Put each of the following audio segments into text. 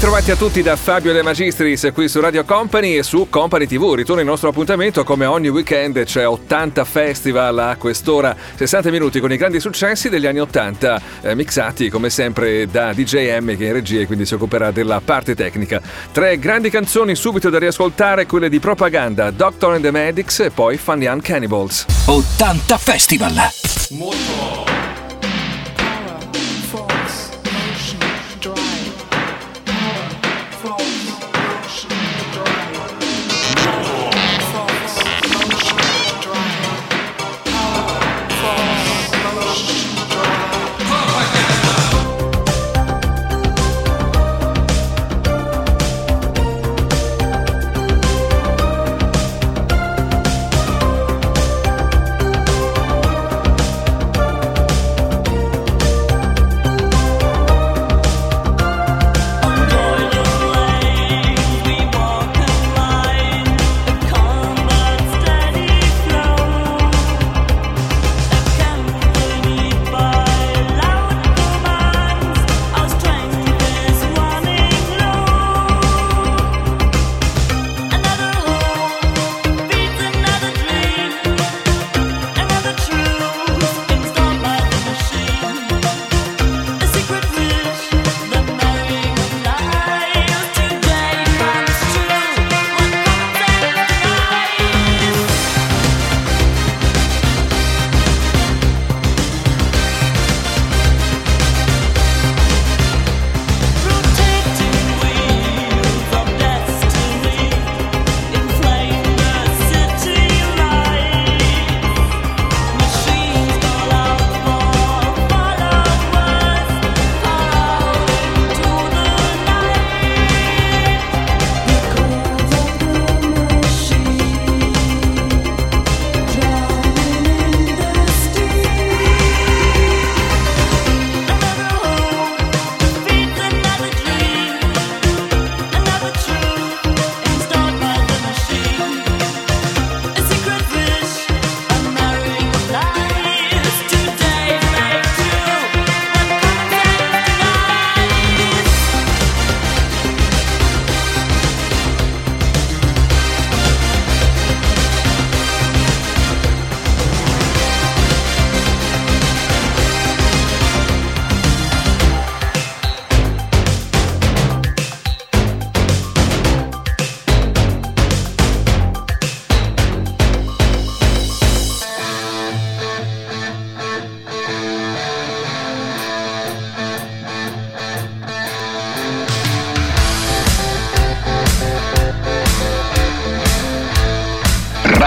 Let's go! Ben ritrovati a tutti da Fabio De Magistris qui su Radio Company e su Company TV. Ritorna il nostro appuntamento come ogni weekend, c'è 80 festival a quest'ora, 60 minuti con i grandi successi degli anni 80, eh, mixati come sempre da DJM che è in regia e quindi si occuperà della parte tecnica. Tre grandi canzoni subito da riascoltare, quelle di propaganda, Doctor and the Medics e poi Funny Young Cannibals. 80 Festival. Force,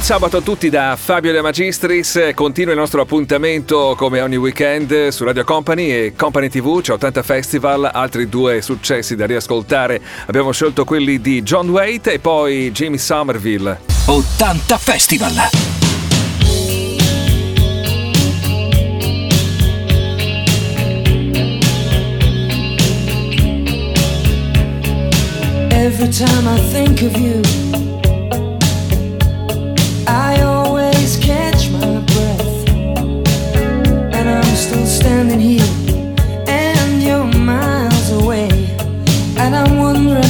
Buon sabato a tutti da Fabio De Magistris, continua il nostro appuntamento come ogni weekend su Radio Company e Company TV, c'è 80 Festival, altri due successi da riascoltare, abbiamo scelto quelli di John Waite e poi Jimmy Somerville. 80 Festival! Every time I think of you living here and you're miles away, and I'm wondering.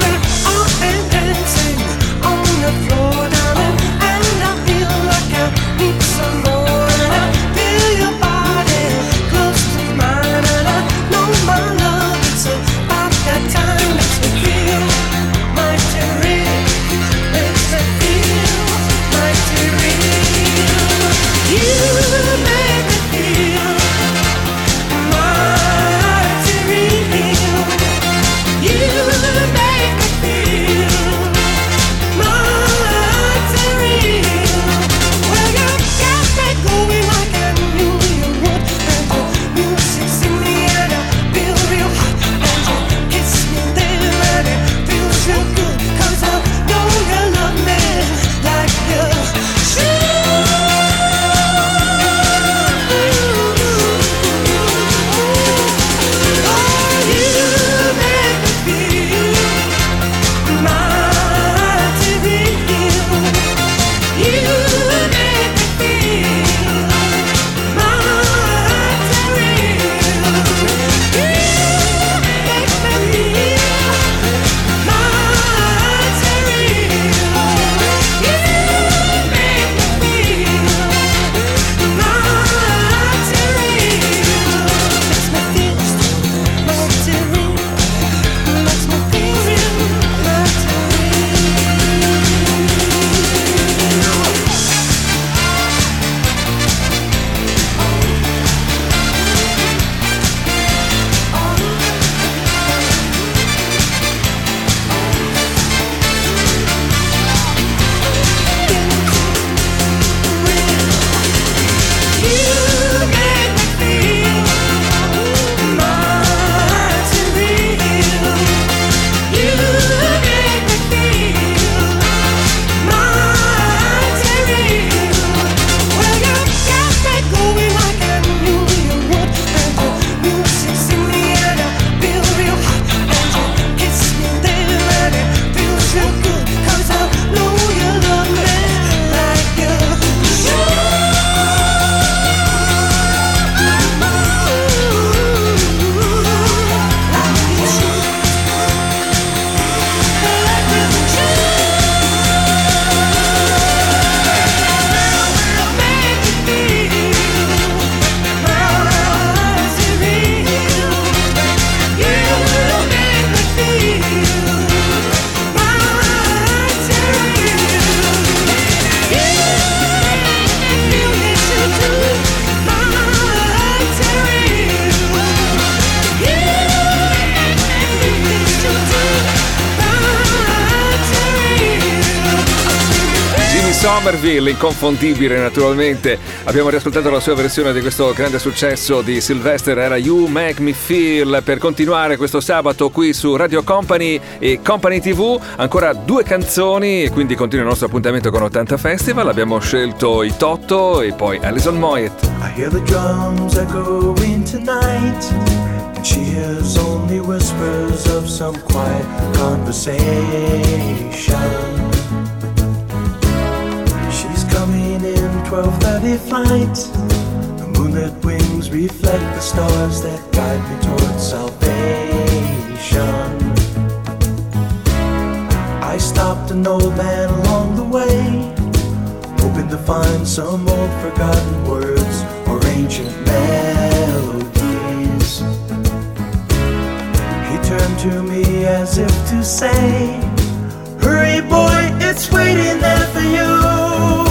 inconfondibile naturalmente. Abbiamo riascoltato la sua versione di questo grande successo di Sylvester, era You Make Me Feel. Per continuare questo sabato qui su Radio Company e Company TV, ancora due canzoni e quindi continua il nostro appuntamento con 80 Festival. Abbiamo scelto i Toto e poi Alison Moyet. I hear the drums echoing tonight. She hears only whispers of some quiet conversation. 12.30 flight. The moonlit wings reflect the stars that guide me towards salvation. I stopped an old man along the way Hoping to find some old forgotten words or ancient melodies. He turned to me as if to say Hurry boy, it's waiting there for you.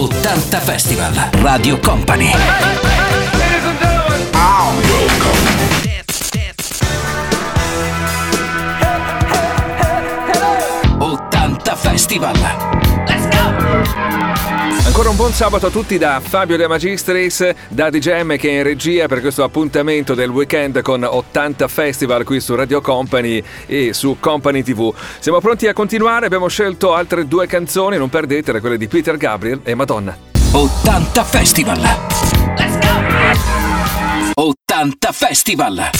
80 Festival. Radio Company. buon sabato a tutti da Fabio De Magistris, da DJM che è in regia per questo appuntamento del weekend con 80 Festival qui su Radio Company e su Company TV. Siamo pronti a continuare, abbiamo scelto altre due canzoni, non perdetele, quelle di Peter Gabriel e Madonna. 80 Festival! Let's go! 80 Festival!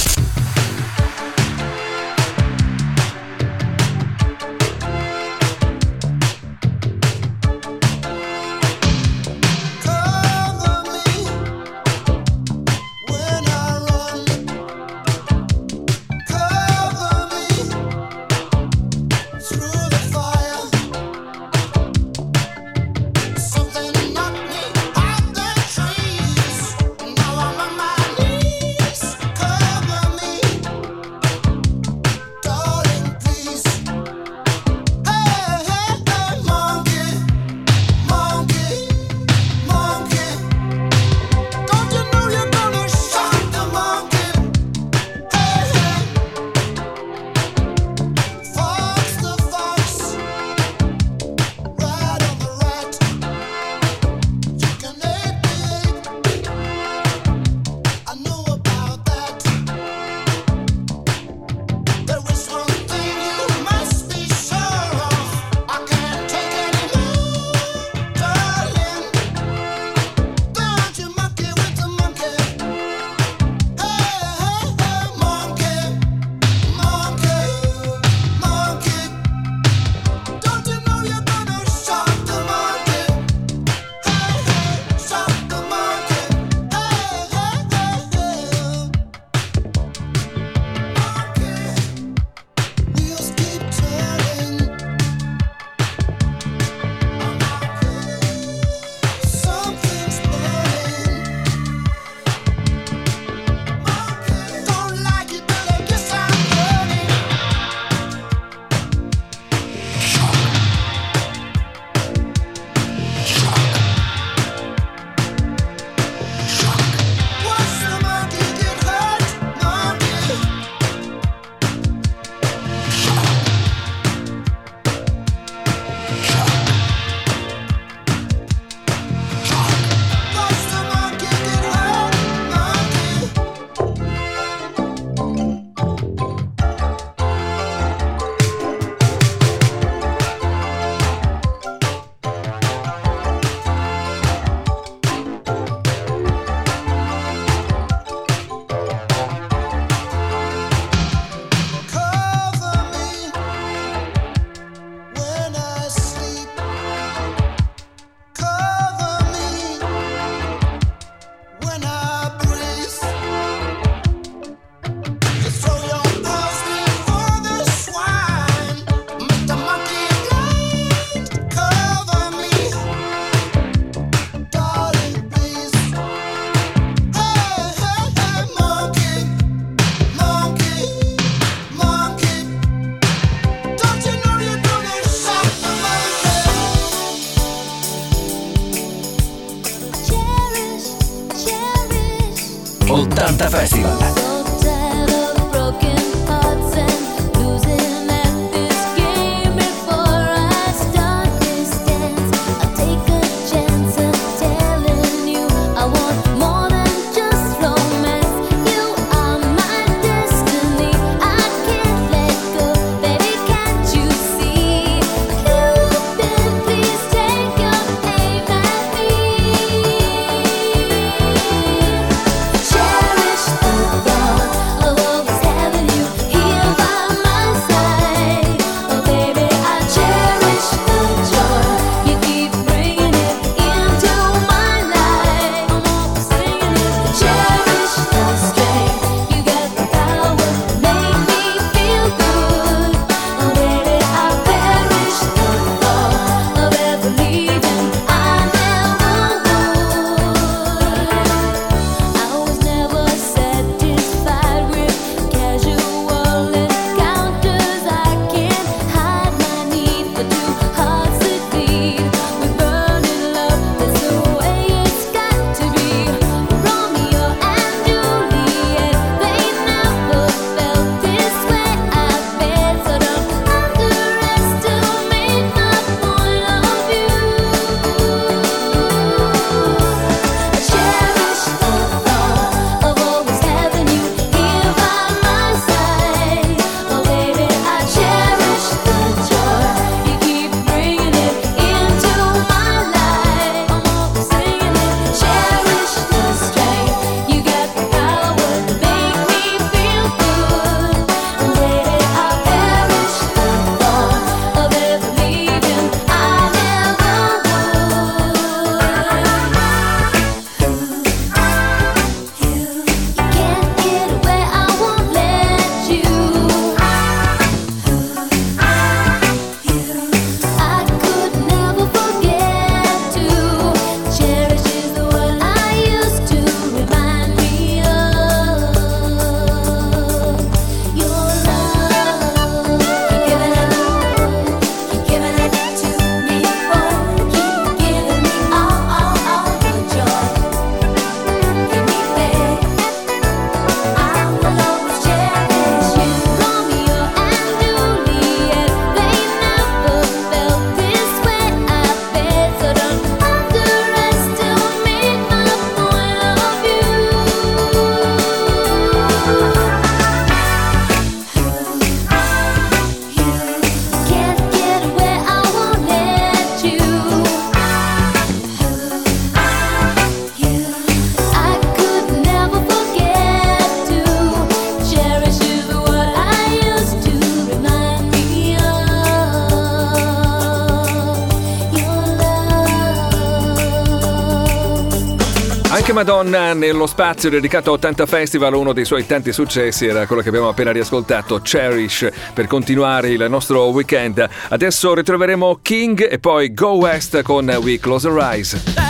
Madonna nello spazio dedicato a 80 Festival, uno dei suoi tanti successi era quello che abbiamo appena riascoltato, Cherish, per continuare il nostro weekend. Adesso ritroveremo King e poi Go West con We Close Our Eyes.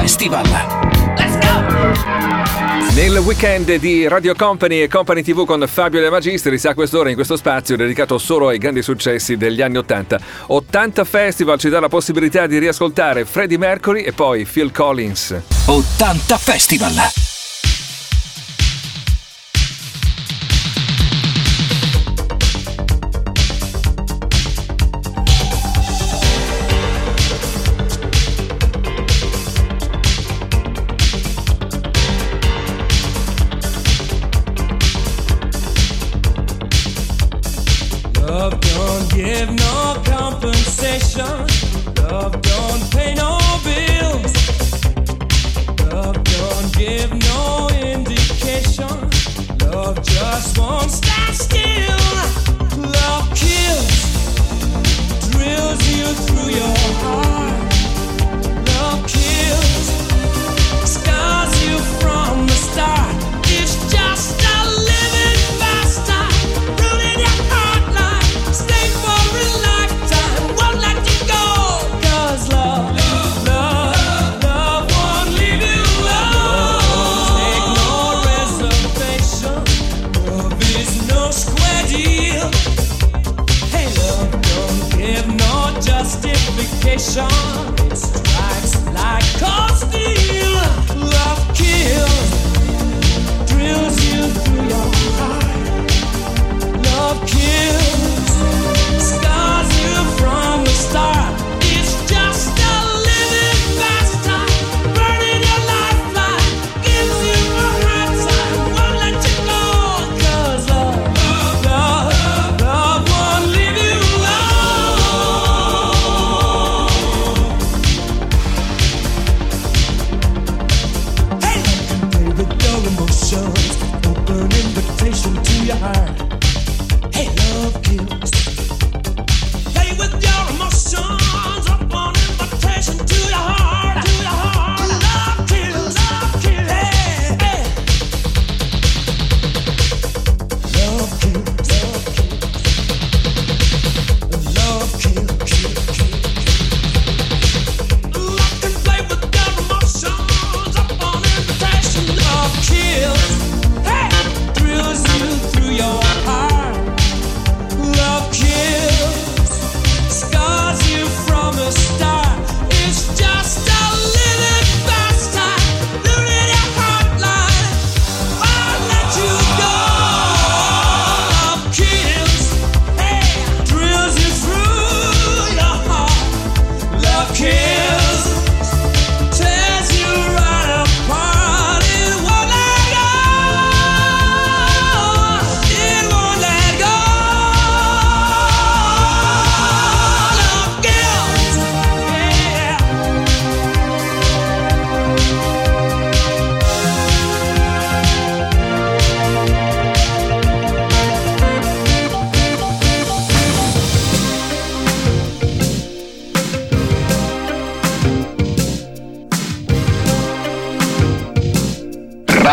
Festival. Let's go! Nel weekend di Radio Company e Company TV con Fabio De Magistris a quest'ora in questo spazio dedicato solo ai grandi successi degli anni 80. 80 Festival ci dà la possibilità di riascoltare Freddie Mercury e poi Phil Collins. 80 Festival!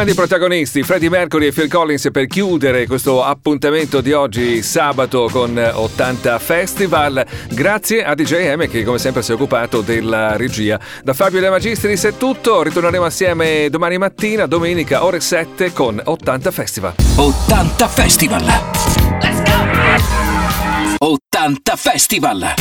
Grandi protagonisti, Freddie Mercury e Phil Collins, per chiudere questo appuntamento di oggi sabato con 80 Festival. Grazie a DJ M che come sempre si è occupato della regia. Da Fabio De Magistris è tutto, ritorneremo assieme domani mattina, domenica, ore 7 con 80 Festival. 80 Festival. Let's go! 80 Festival.